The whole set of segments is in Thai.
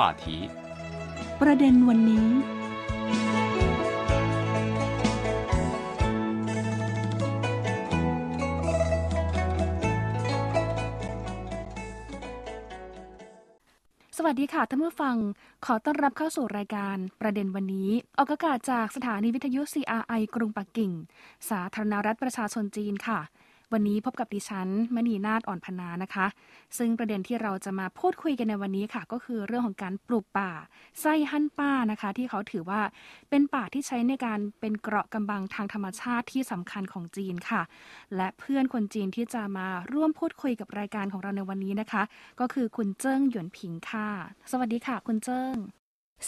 话题。ประเด็นวันนี้ สวัสดีค่ะท่านผู้ฟัง ขอต้อนรับเข้าสู่รายการประเด็นวันนี้ ออกอากาศจากสถานีวิทยุ CRI กรุงปักกิ่ง สาธารณรัฐประชาชนจีนค่ะ วันนี้พบกับดิฉันมณีนาฏอ่อนพนานะคะ ซึ่งประเด็นที่เราจะมาพูดคุยกันในวันนี้ค่ะ ก็คือเรื่องของการปลูกป่าไส้หั่นป้านะคะ ที่เขาถือว่าเป็นป่าที่ใช้ในการเป็นเกราะกำบังทางธรรมชาติที่สำคัญของจีนค่ะ และเพื่อนคนจีนที่จะมาร่วมพูดคุยกับรายการของเราในวันนี้นะคะ ก็คือคุณเจิ้งหยวนผิงค่ะ สวัสดีค่ะ คุณเจิ้ง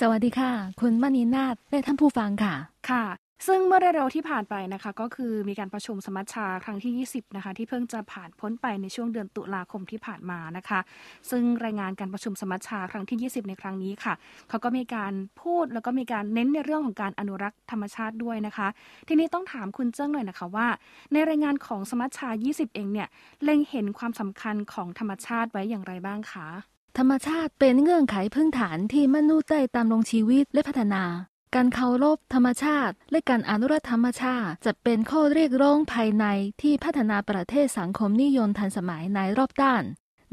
สวัสดีค่ะ คุณมณีนาฏและท่านผู้ฟังค่ะ ค่ะ ซึ่งเมื่อเร็วๆที่ผ่านไปนะคะ ก็คือมีการประชุมสมัชชาครั้งที่ 20 นะคะ ที่เพิ่งจะผ่านพ้นไปในช่วงเดือนตุลาคมที่ผ่านมานะคะ ซึ่งรายงานการประชุมสมัชชาครั้งที่ 20 ในครั้งนี้ค่ะเขาก็มีการพูดแล้วก็มีการเน้นในเรื่องของการอนุรักษ์ธรรมชาติด้วยนะคะ ทีนี้ต้องถามคุณเจิ้งหน่อยนะคะว่า ในรายงานของสมัชชา 20 เองเนี่ยเล็งเห็นความสำคัญของธรรมชาติไว้อย่างไรบ้างคะธรรมชาติเป็นเงื่อนไขพื้นฐานที่มนุษย์ได้ดำรงชีวิตและพัฒนา การเคารพธรรมชาติ และการอนุรักษ์ธรรมชาติ จะเป็นข้อเรียกร้องภายในที่พัฒนาประเทศสังคมนิยมทันสมัยในรอบด้าน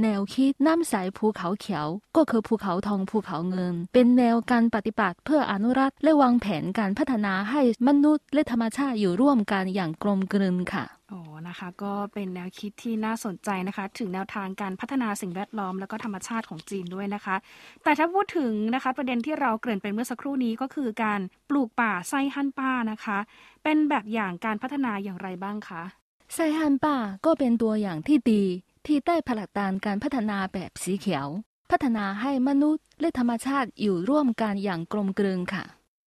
แนวคิดน้ำใสภูเขาเขียว ก็คือภูเขาทองภูเขาเงิน เป็นแนวการปฏิบัติเพื่ออนุรักษ์และวางแผนการพัฒนาให้มนุษย์และธรรมชาติอยู่ร่วมกันอย่างกลมกลืนค่ะ โอ้นะคะ ก็เป็นแนวคิดที่น่าสนใจนะคะ ถึงแนวทางการพัฒนาสิ่งแวดล้อมแล้วก็ธรรมชาติของจีนด้วยนะคะ แต่ถ้าพูดถึงนะคะประเด็นที่เราเกริ่นไปเมื่อสักครู่นี้ก็คือการปลูกป่าไส้หั่นป้านะคะ เป็นแบบอย่างการพัฒนาอย่างไรบ้างคะไซฮันป้าก็เป็นตัวอย่างที่ดีที่ได้ผลักดันการพัฒนาแบบสีเขียว พัฒนาให้มนุษย์และธรรมชาติอยู่ร่วมกันอย่างกลมกลืนค่ะ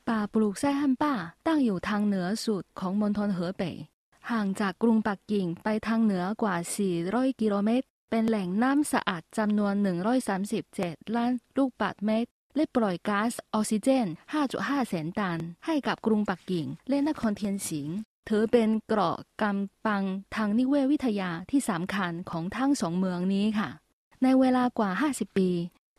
ป่าปลูกไซฮันป้าตั้งอยู่ทางเหนือสุดของมณฑลเหอเป่ย ห่างจากกรุงปักกิ่งไปทางเหนือกว่า 400 กิโลเมตร เป็นแหล่งน้ำสะอาดจำนวน 137 ล้านลูกบาศก์เมตร และปล่อยก๊าซออกซิเจน 5.5 แสนตัน ให้กับกรุงปักกิ่ง และนครเทียนสิงถือเป็นเกราะกำปังทางนิเวศวิทยาที่สำคัญของทั้งสองเมืองนี้ค่ะ ในเวลากว่า 50 ปี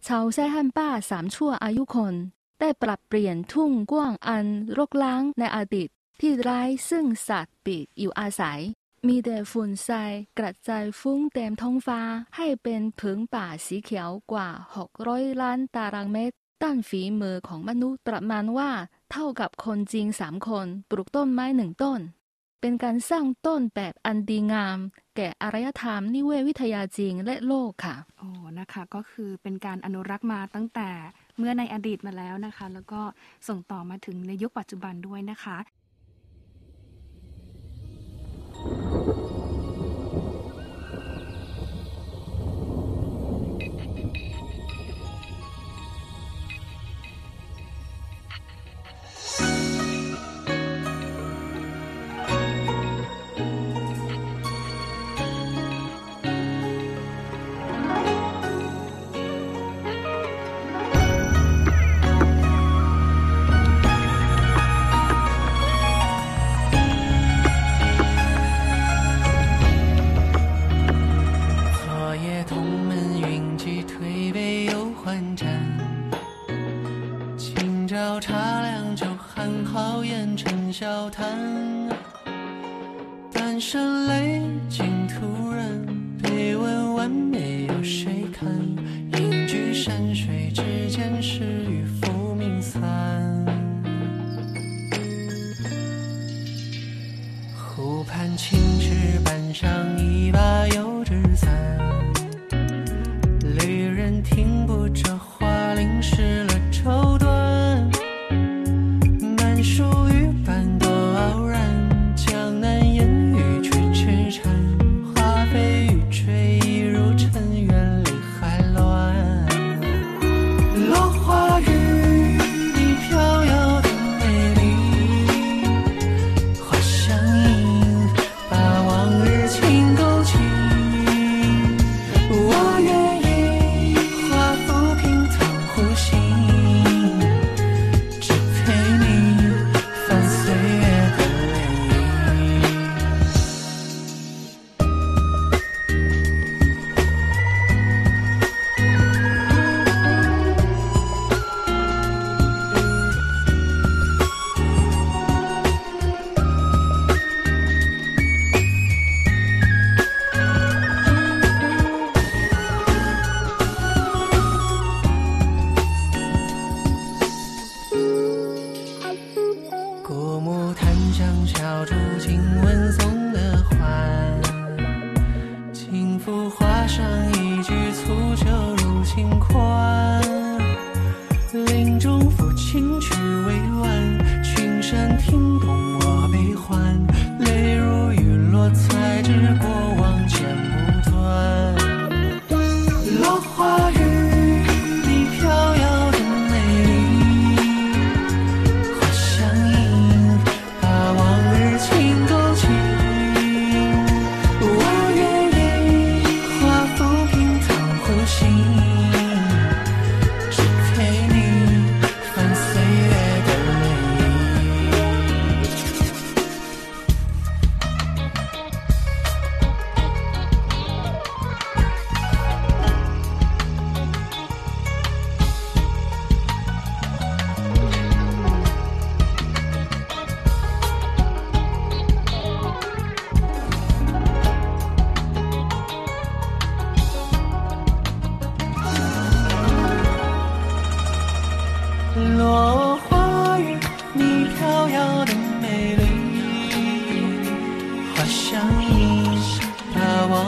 ชาวแซ่ฮันป้าสามชั่วอายุคน ได้ปรับเปลี่ยนทุ่งกว้างอันรกร้างในอดีต ที่ไร้ซึ่งสัตว์ปีกอยู่อาศัย มีแต่ฝุ่นทรายกระจายฟุ้งเต็มท้องฟ้าให้เป็นผืนป่าสีเขียวกว่า 600 ล้านตารางเมตรด้านฝีมือของมนุษย์ประมาณว่า เท่ากับคนจริงสามคนปลูกต้นไม้หนึ่งต้น เป็นการสร้างต้นแบบอันดีงาม แก่อารยธรรมนิเวศวิทยาจริงและโลกค่ะโอ้นะคะก็คือเป็นการอนุรักษ์มาตั้งแต่เมื่อในอดีตมาแล้วนะคะ แล้วก็ส่งต่อมาถึงในยุคปัจจุบันด้วยนะคะ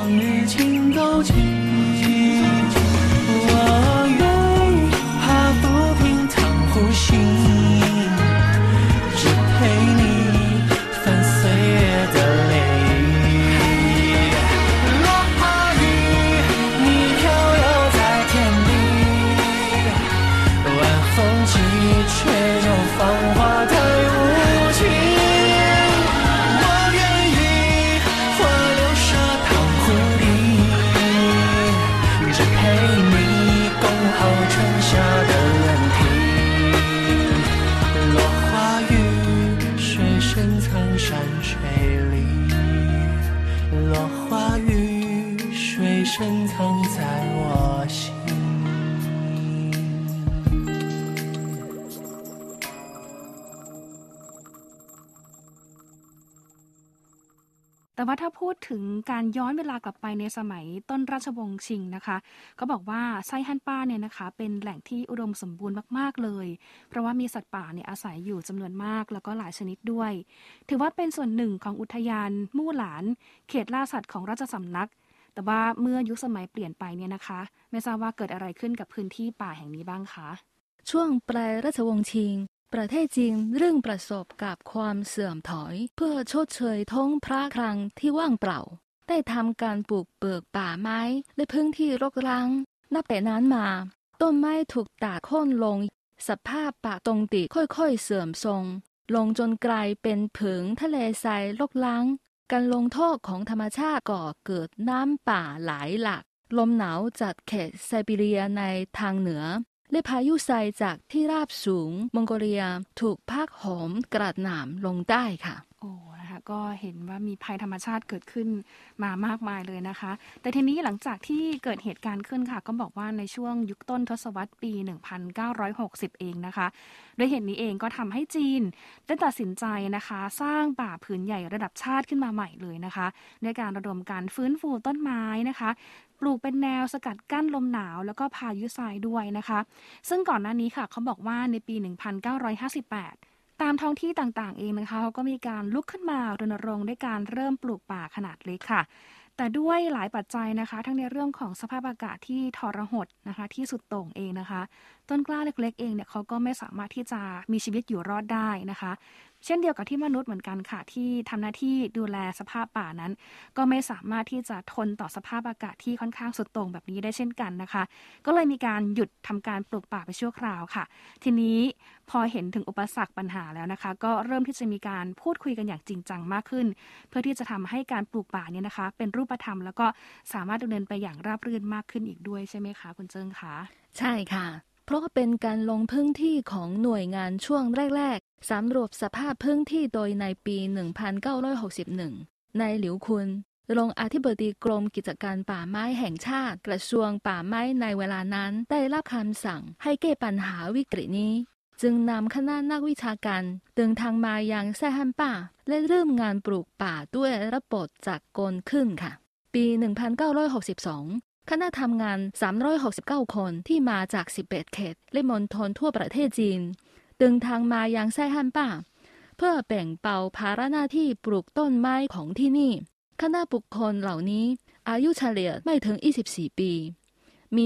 往日情都情。山水里。落花雨，水深藏在 ว่าถ้าพูดถึงการย้อนเวลากลับไปในสมัยต้นราชวงศ์ชิงนะคะเขาบอกว่าไซฮันป้าเนี่ยนะคะ เป็นแหล่งที่อุดมสมบูรณ์มากๆเลย เพราะว่ามีสัตว์ป่าเนี่ยอาศัยอยู่จำนวนมากแล้วก็หลายชนิดด้วย ถือว่าเป็นส่วนหนึ่งของอุทยานมู่หลาน เขตล่าสัตว์ของราชสำนัก แต่ว่าเมื่อยุคสมัยเปลี่ยนไปเนี่ยนะคะ ไม่ทราบว่าเกิดอะไรขึ้นกับพื้นที่ป่าแห่งนี้บ้างคะช่วงปลายราชวงศ์ชิง ประเทศจีนเรื่องประสบกับความเสื่อมถอย เพื่อชดเชยท้องพระคลังที่ว่างเปล่า ได้ทำการปลูกเบิกป่าไม้และพื้นที่รกร้าง นับแต่นั้นมา ต้นไม้ถูกตัดโค่นลง สภาพป่าตรงติค่อยๆเสื่อมทรง ลงจนกลายเป็นผึงทะเลทรายรกร้างการลงโทษของธรรมชาติก่อเกิดน้ำป่าหลายหลากลมหนาวจากเขตไซบีเรียในทางเหนือ และพายุทรายจากที่ราบสูงมองโกเลียถูกพักหอมกระหน่ำลงได้ค่ะโอ้นะ คะก็เห็นว่ามีภัยธรรมชาติเกิดขึ้นมามากมายเลยนะคะ แต่ทีนี้หลังจากที่เกิดเหตุการณ์ขึ้นค่ะ ก็บอกว่าในช่วงยุคต้นทศวรรษปี 1960 เองนะคะด้วยเหตุนี้เองก็ทำให้จีนได้ตัดสินใจนะคะ สร้างป่าผืนใหญ่ระดับชาติขึ้นมาใหม่เลยนะคะด้วยการระดมการฟื้นฟูต้นไม้นะคะปลูกเป็นแนวสกัดกั้นลมหนาว แล้วก็พายุทรายด้วยนะคะ ซึ่งก่อนหน้านี้ค่ะเขาบอกว่าในปี 1958 ตามท้องที่ต่างๆเองนะคะเขาก็มีการลุกขึ้นมารณรงค์ด้วยการเริ่มปลูกป่าขนาดเล็กค่ะ แต่ด้วยหลายปัจจัยนะคะ ทั้งในเรื่องของสภาพอากาศที่ทรหดนะคะ ที่สุดโต่งเองนะคะ ต้นกล้าเล็กๆเองเนี่ยเขาก็ไม่สามารถที่จะมีชีวิตอยู่รอดได้นะคะ เช่นเดียวกับที่มนุษย์เหมือนกันค่ะ ที่ทำหน้าที่ดูแลสภาพป่านั้น ก็ไม่สามารถที่จะทนต่อสภาพอากาศที่ค่อนข้างสุดโต่งแบบนี้ได้เช่นกันนะคะ ก็เลยมีการหยุดทำการปลูกป่าไปชั่วคราวค่ะ ทีนี้พอเห็นถึงอุปสรรคปัญหาแล้วนะคะ ก็เริ่มที่จะมีการพูดคุยกันอย่างจริงจังมากขึ้น เพื่อที่จะทำให้การปลูกป่าเนี่ยนะคะ เป็นรูปธรรมแล้วก็สามารถดำเนินไปอย่างราบรื่นมากขึ้นอีกด้วยใช่ไหมคะ คุณเจิงคะใช่ค่ะ เพราะเป็นการลงพื้นที่ของหน่วยงานช่วงแรกๆสำรวจสภาพพื้นที่โดยในปี 1961ในหลิวคุนรองอธิบดีกรมกิจการป่าไม้แห่งชาติ กระทรวงป่าไม้ในเวลานั้นได้รับคำสั่งให้แก้ปัญหาวิกฤตนี้ จึงนำคณะนักวิชาการเดินทางมายังแซ่ฮันป่า และเริ่มงานปลูกป่าด้วยระบบจากกลขึ้นค่ะ ปี 1962 คณะทำงาน 369 คนที่มาจาก 11 เขตและมณฑลทั่วประเทศจีนเดินทางมายังไซฮั่นป้า เพื่อแบ่งเบาภาระหน้าที่ปลูกต้นไม้ของที่นี่ คณะบุคคลเหล่านี้อายุเฉลี่ยไม่ถึง 24 ปี มี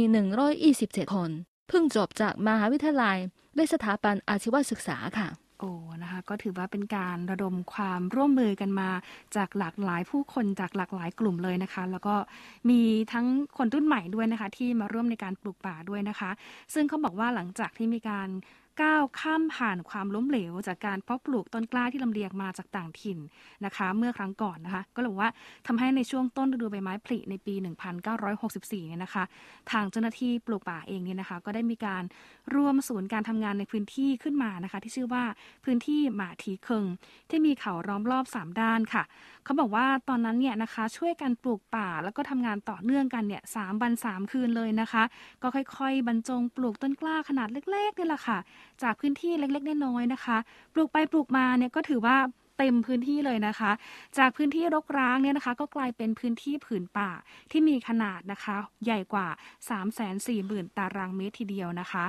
127 คน เพิ่งจบจากมหาวิทยาลัยและสถาบันอาชีวศึกษาค่ะ โอ้นะคะก็ถือว่าเป็นการระดมความร่วมมือกันมาจากหลากหลายผู้คนจากหลากหลายกลุ่มเลยนะคะ แล้วก็มีทั้งคนรุ่นใหม่ด้วยนะคะ ที่มาร่วมในการปลูกป่าด้วยนะคะ ซึ่งเขาบอกว่าหลังจากที่มีการ ก้าวข้ามผ่านความล้มเหลว จากการเพาะปลูกต้นกล้าที่ลำเลียงมาจากต่างถิ่นนะคะ เมื่อครั้งก่อนนะคะ ก็เลยว่าทำให้ในช่วงต้นฤดูใบไม้ผลิในปี 1964 เนี่ยนะคะ ทางเจ้าหน้าที่ปลูกป่าเองเนี่ยนะคะ ก็ได้มีการรวมศูนย์การทำงานในพื้นที่ขึ้นมานะคะ ที่ชื่อว่าพื้นที่หมาทีเคิงที่มีเขาล้อมรอบ 3 ด้านค่ะ เขาบอกว่าตอนนั้นเนี่ยนะคะ ช่วยกันปลูกป่าแล้วก็ทำงานต่อเนื่องกันเนี่ยสามวันสามคืนเลยนะคะ ก็ค่อยๆ บรรจงปลูกต้นกล้าขนาดเล็กๆนี่แหละค่ะ จากพื้นที่เล็กๆน้อยๆนะคะ ปลูกไปปลูกมาเนี่ยก็ถือว่าเต็มพื้นที่เลยนะคะ จากพื้นที่รกร้างเนี่ยนะคะ ก็กลายเป็นพื้นที่ผืนป่าที่มีขนาดนะคะ ใหญ่กว่า 3 4 0 0 0 0 ตารางเมตรทีเดียวนะคะ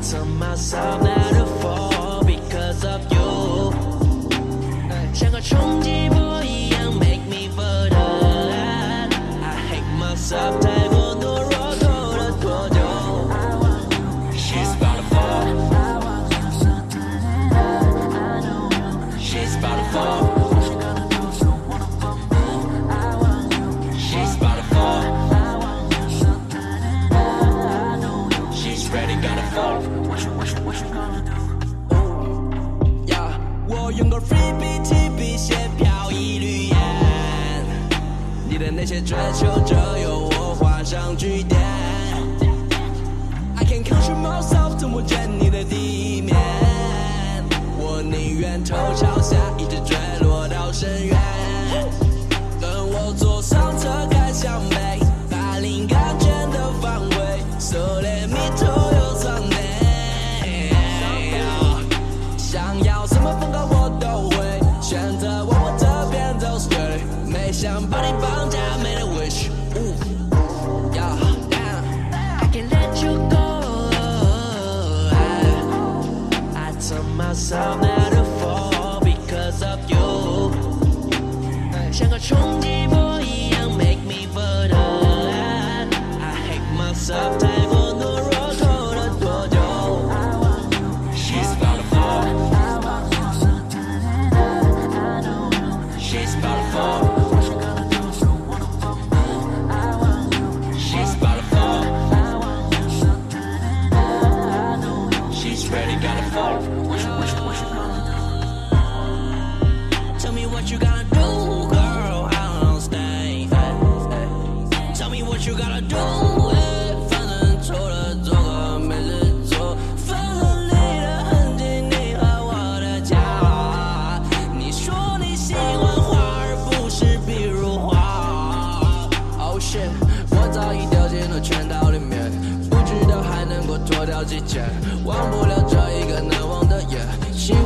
I, I told myself not to fall because of you. 像个冲击波一样 make me further. I hate myself 那些追求者由我画上句点。I can control myself，怎么见你的地面？我宁愿头朝下，一直追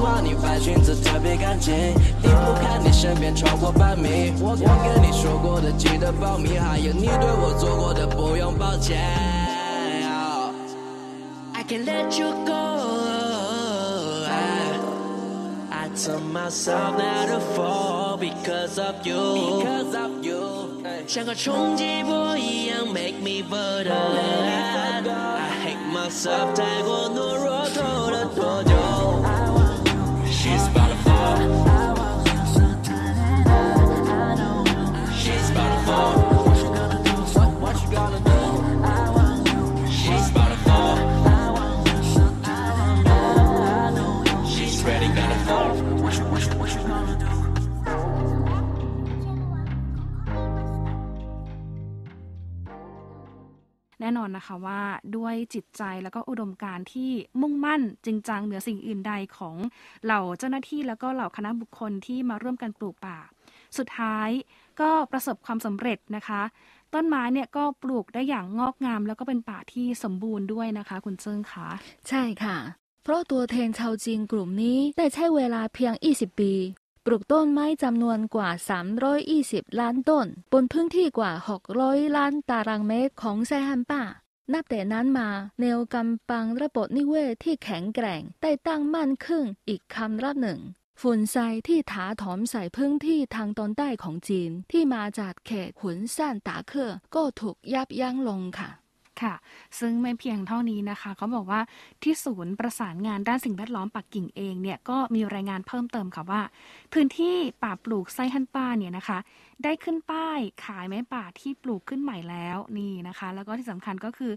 希望你白裙子特别干净，你不看你身边超过半米，我跟你说过的记得保密，还有你对我做过的不用抱歉。I can let you go. I, told myself not to fall because of you. Because of you. 像个冲击波一样 make me further. I hate myself 太过懦弱，拖了多久 น่นอนนะคะว่าด้วยจิตใจแล้วก็อุดมการณ์ที่มุ่งมั่นจริงจังเหนือสิ่งอื่นใดของเหล่าเจ้าหน้าที่แล้วก็เหล่าคณะบุคคลที่มาร่วมกันปลูกป่า สุดท้ายก็ประสบความสำเร็จนะคะ ต้นไม้เนี่ยก็ปลูกได้อย่างงอกงาม แล้วก็เป็นป่าที่สมบูรณ์ด้วยนะคะ คุณเจิ้งคะใช่ค่ะ เพราะตัวแทนชาวจีนกลุ่มนี้ได้ใช้เวลาเพียง 20 ปี ปลูกต้นไม้จำนวนกว่า 320 ล้านต้น บนพื้นที่กว่า 600 ล้านตารางเมตรของไซฮันป้านับแต่นั้นมา แนวกำปังระบบนิเวศที่แข็งแกร่งได้ตั้งมั่นขึ้นอีกคำรับหนึ่งฝุ่นทรายที่ถาถมใส่พื้นที่ทางตอนใต้ของจีนที่มาจากเขตหุนซ่านตาเคอก็ถูกยับยั้งลงค่ะ ค่ะ ซึ่งไม่เพียงเท่านี้นะคะเขาบอกว่าที่ศูนย์ประสานงานด้านสิ่งแวดล้อมปักกิ่งเองเนี่ยก็มีรายงานเพิ่มเติมค่ะว่า พื้นที่ป่าปลูกไซฮันป้าเนี่ยนะคะ ได้ขึ้นป้ายขายไม้ป่าที่ปลูกขึ้นใหม่แล้วนี่นะคะ แล้วก็ที่สำคัญก็คือ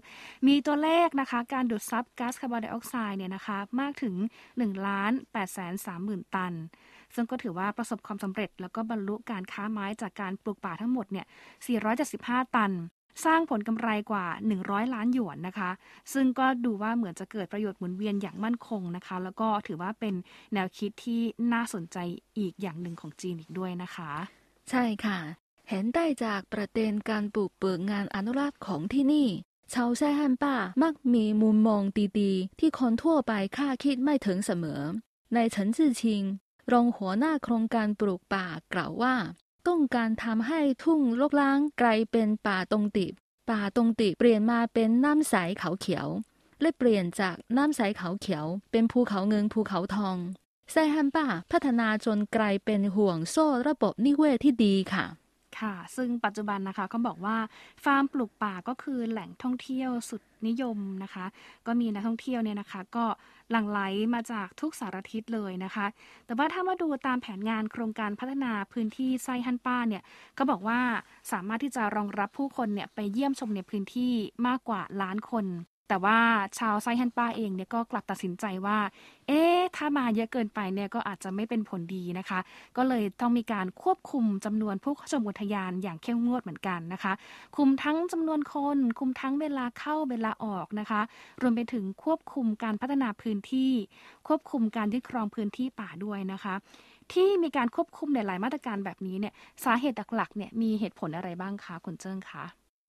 มีตัวเลขนะคะ การดูดซับก๊าซคาร์บอนไดออกไซด์เนี่ยนะคะมากถึง1ล้าน8แสน3หมื่นตัน ซึ่งก็ถือว่าประสบความสำเร็จ แล้วก็บรรลุการค้าไม้จากการปลูกป่าทั้งหมดเนี่ย475 ตัน สร้างผลกำไรกว่า 100 ล้านหยวนนะคะ ซึ่งก็ดูว่าเหมือนจะเกิดประโยชน์หมุนเวียนอย่างมั่นคงนะคะ แล้วก็ถือว่าเป็นแนวคิดที่น่าสนใจอีกอย่างหนึ่งของจีนอีกด้วยนะคะ ใช่ค่ะ เห็นได้จากประเด็นการปลูกเปิดงานอนุรักษ์ของที่นี่ ชาวแซ่ฮันป้ามักมีมุมมองดีๆ ที่คนทั่วไปคาดคิดไม่ถึงเสมอ ในเฉินจือชิงรองหัวหน้าโครงการปลูกป่ากล่าวว่า ต้องการทำให้ทุ่งลกล้างกลายเป็นป่าตรงติบป่าตรงติบเปลี่ยนมาเป็นน้ำใสเขาเขียว และเปลี่ยนจากน้ำใสเขาเขียว เป็นภูเขาเงินภูเขาทองไซฮันป้าพัฒนาจนกลายเป็นห่วงโซ่ระบบนิเวศที่ดีค่ะ ค่ะ ซึ่งปัจจุบันนะคะเขาบอกว่าฟาร์มปลูกป่าก็คือแหล่งท่องเที่ยวสุดนิยมนะคะ ก็มีนักท่องเที่ยวเนี่ยนะคะ ก็หลั่งไหลมาจากทุกสารทิศเลยนะคะ แต่ว่าถ้ามาดูตามแผนงานโครงการพัฒนาพื้นที่ไซฮันป้าเนี่ยก็บอกว่าสามารถที่จะรองรับผู้คนเนี่ยไปเยี่ยมชมในพื้นที่มากกว่าล้านคน แต่ว่าชาวไซฮันป้าเองเนี่ยก็กลับตัดสินใจว่า เอ๊ะ ถ้ามาเยอะเกินไปเนี่ยก็อาจจะไม่เป็นผลดีนะคะ ก็เลยต้องมีการควบคุมจำนวนผู้เข้าชมอุทยานอย่างเข้มงวดเหมือนกันนะคะ คุมทั้งจำนวนคน คุมทั้งเวลาเข้าเวลาออกนะคะ รวมไปถึงควบคุมการพัฒนาพื้นที่ ควบคุมการยึดครองพื้นที่ป่าด้วยนะคะ ที่มีการควบคุมในหลายมาตรการแบบนี้เนี่ย สาเหตุหลัก ๆ เนี่ยมีเหตุผลอะไรบ้างคะคุณเจิ้งคะ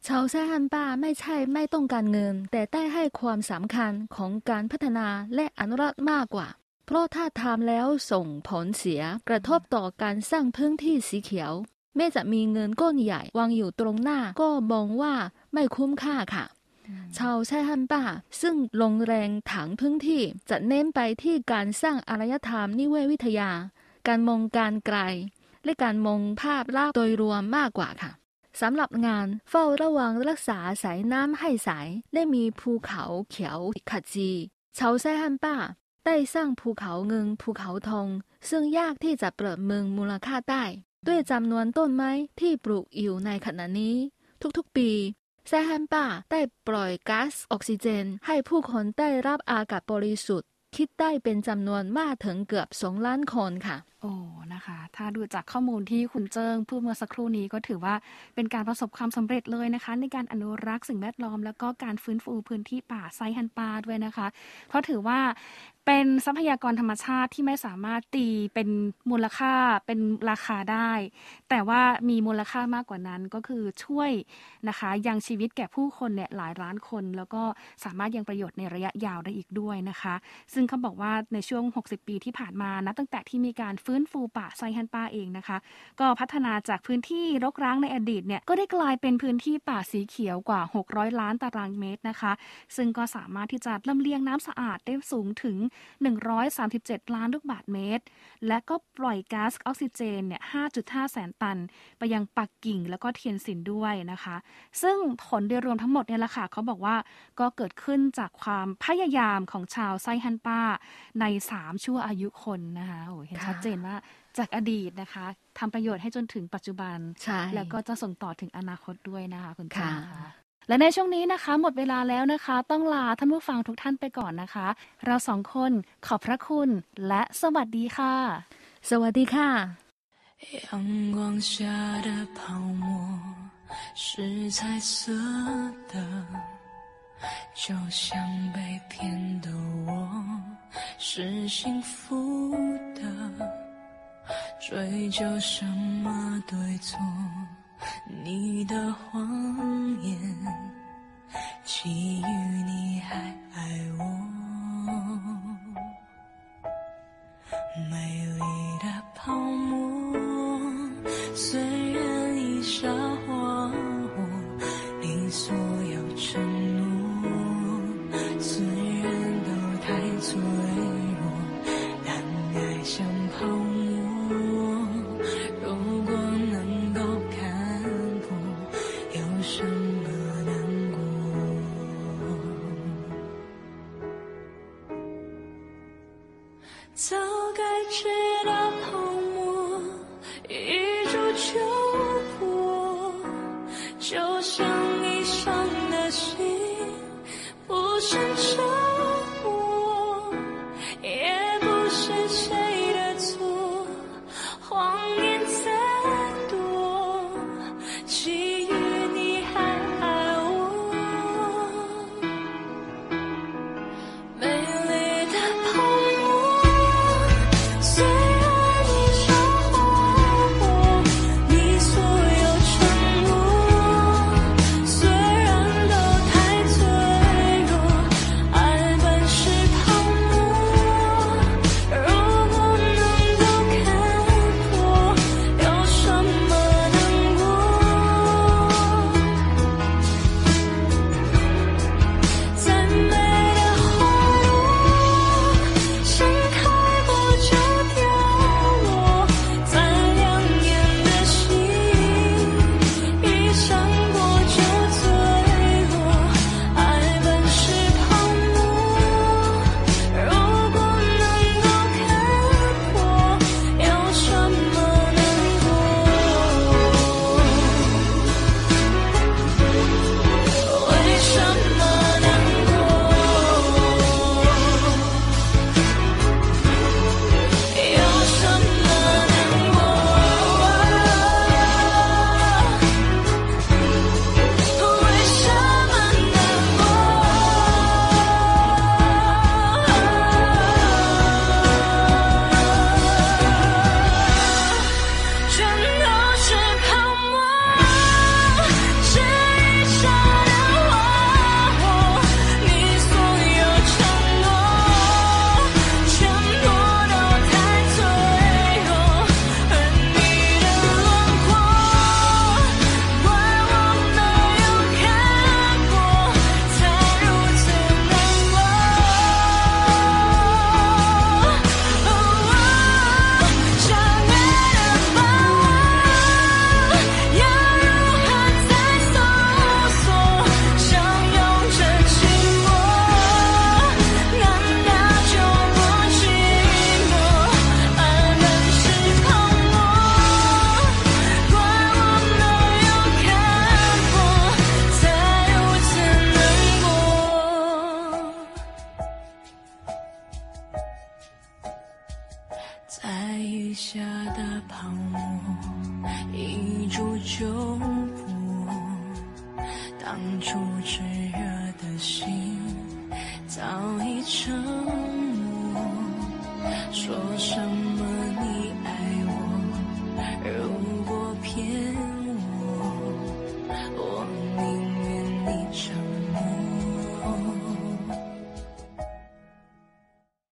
ชาวแซ่ฮันป้าไม่ใช่ไม่ต้องการเงิน แต่ได้ให้ความสำคัญของการพัฒนาและอนุรักษ์มากกว่า เพราะถ้าทำแล้วส่งผลเสียกระทบต่อการสร้างพื้นที่สีเขียว แม้จะมีเงินก้อนใหญ่วางอยู่ตรงหน้าก็มองว่าไม่คุ้มค่าค่ะ ชาวแช่ฮันป้า ซึ่งลงแรงถังพื้นที่จะเน้นไปที่การสร้างอารยธรรมนิเวศวิทยา การมองการไกล และการมองภาพลักษณ์โดยรวมมากกว่าค่ะ สำหรับงานเฝ้าระวังรักษาสายน้ำให้ใสและมีภูเขาเขียวขจีชาวไซฮันป้าได้สร้างภูเขาเงินภูเขาทองซึ่งยากที่จะประเมินมูลค่าได้ด้วยจำนวนต้นไม้ที่ปลูกอยู่ในขณะนี้ ทุกๆปีไซฮันป้าได้ปล่อยก๊าซออกซิเจน ให้ผู้คนได้รับอากาศบริสุทธิ์ คิดได้เป็นจำนวนมากถึงเกือบสองล้านคนค่ะ โอ้นะคะ ถ้าดูจากข้อมูลที่คุณเจิงพูดเมื่อสักครู่นี้ก็ถือว่าเป็นการประสบความสำเร็จเลยนะคะ ในการอนุรักษ์สิ่งแวดล้อม แล้วก็การฟื้นฟูพื้นที่ป่าไซฮันปาด้วยนะคะ เพราะถือว่าเป็นทรัพยากรธรรมชาติที่ไม่สามารถตีเป็นมูลค่าเป็นราคาได้ แต่ว่ามีมูลค่ามากกว่านั้นก็คือช่วยนะคะ ยังชีวิตแก่ผู้คนเนี่ยหลายล้านคน แล้วก็สามารถยังประโยชน์ในระยะยาวได้อีกด้วยนะคะ ซึ่งเขาบอกว่าในช่วง 60 ปีที่ผ่านมานะตั้งแต่ที่มีการฟื้นฟูป่าไซฮันป้าเองนะคะ ก็พัฒนาจากพื้นที่รกร้างในอดีตเนี่ยก็ได้กลายเป็นพื้นที่ป่าสีเขียวกว่า 600 ล้านตารางเมตรนะคะ ซึ่งก็สามารถที่จะลำเลียงน้ำสะอาดได้สูงถึง137 ล้านลูกบาศก์เมตร และก็ปล่อยก๊าซออกซิเจนเนี่ย 5.5 แสนตัน ไปยังปักกิ่งแล้วก็เทียนซินด้วยนะคะ ซึ่งผลโดยรวมทั้งหมดเนี่ยแหละค่ะเขาบอกว่าก็เกิดขึ้นจากความพยายามของชาวไซฮันป้า ใน 3 ชั่วอายุคนนะคะโอ้ยเห็นค่ะชัดเจนว่าจากอดีตนะคะทำประโยชน์ให้จนถึงปัจจุบันใช่แล้วก็จะส่งต่อถึงอนาคตด้วยนะคะคุณค่ะจ้าค่ะ และในช่วงนี้นะคะ หมดเวลาแล้วนะคะ ต้องลาท่านผู้ฟังทุกท่านไปก่อนนะคะ เราสองคนขอบพระคุณ และสวัสดีค่ะ สวัสดีค่ะ阳光下的泡沫是彩色的，就像被骗的我是幸福的，追究什么对错。你的谎言，emotions